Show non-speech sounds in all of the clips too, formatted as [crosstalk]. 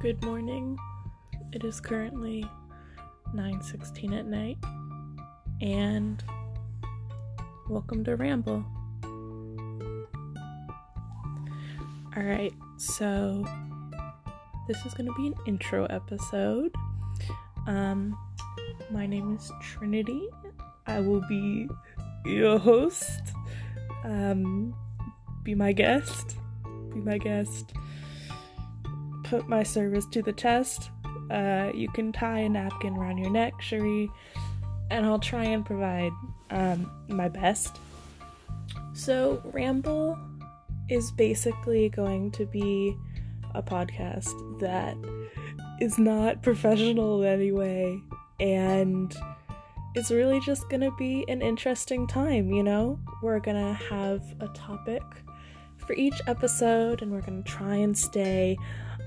Good morning. It is currently 9:16 at night and welcome to Ramble. All right. So this is going to be an intro episode. Um my name is Trinity. I will be your host. Um be my guest. Be my guest put my service to the test. Uh, you can tie a napkin around your neck, Cherie, and I'll try and provide um, my best. So, Ramble is basically going to be a podcast that is not professional in any way, and it's really just gonna be an interesting time, you know? We're gonna have a topic for each episode, and we're gonna try and stay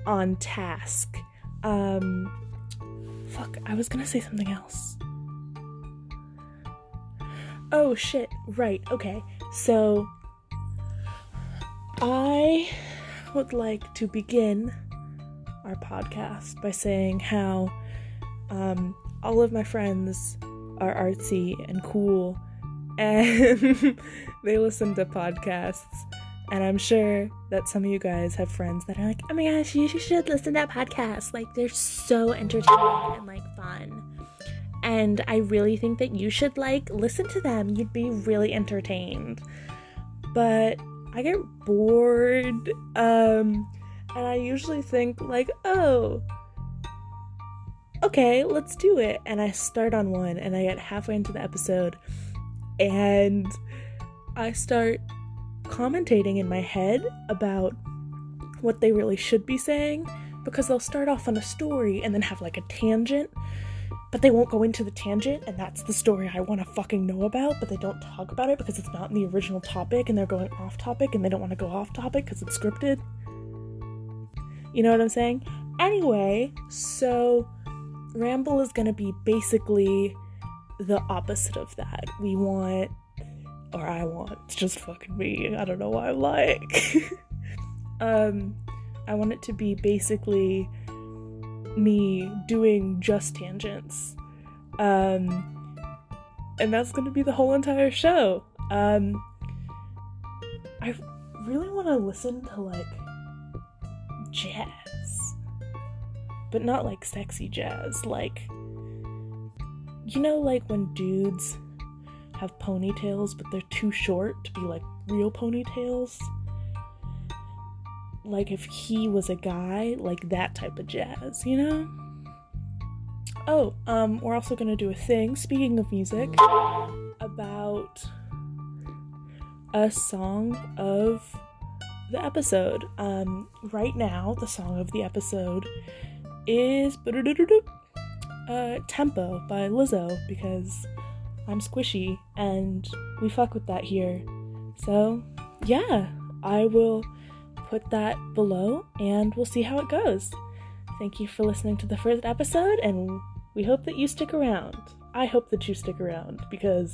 on task. Um, fuck, I was gonna say something else. Oh shit, right, okay. So, I would like to begin our podcast by saying how um, all of my friends are artsy and cool and [laughs] they listen to podcasts and I'm sure that some of you guys have friends that are like, oh my gosh, you should listen to that podcast. Like, they're so entertaining and like fun. And I really think that you should like listen to them. You'd be really entertained. But I get bored. Um, and I usually think, like, oh, okay, let's do it. And I start on one and I get halfway into the episode and I start commentating in my head about what they really should be saying because they'll start off on a story and then have like a tangent, but they won't go into the tangent, and that's the story I want to fucking know about, but they don't talk about it because it's not in the original topic and they're going off topic and they don't want to go off topic because it's scripted. You know what I'm saying? Anyway, so Ramble is going to be basically the opposite of that. We want or I want. It's just fucking me. I don't know why I'm like. [laughs] um, I want it to be basically me doing just tangents. Um, and that's gonna be the whole entire show. Um, I really want to listen to like jazz, but not like sexy jazz. Like, you know, like when dudes have ponytails, but they're too short to be like real ponytails. Like if he was a guy, like that type of jazz, you know? Oh, um, we're also gonna do a thing, speaking of music, about a song of the episode. Um, right now, the song of the episode is uh, Tempo by Lizzo because I'm squishy and we fuck with that here. So, yeah, I will put that below and we'll see how it goes. Thank you for listening to the first episode and we hope that you stick around. I hope that you stick around because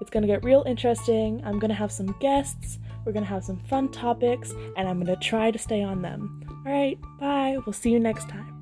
it's going to get real interesting. I'm going to have some guests, we're going to have some fun topics, and I'm going to try to stay on them. All right, bye. We'll see you next time.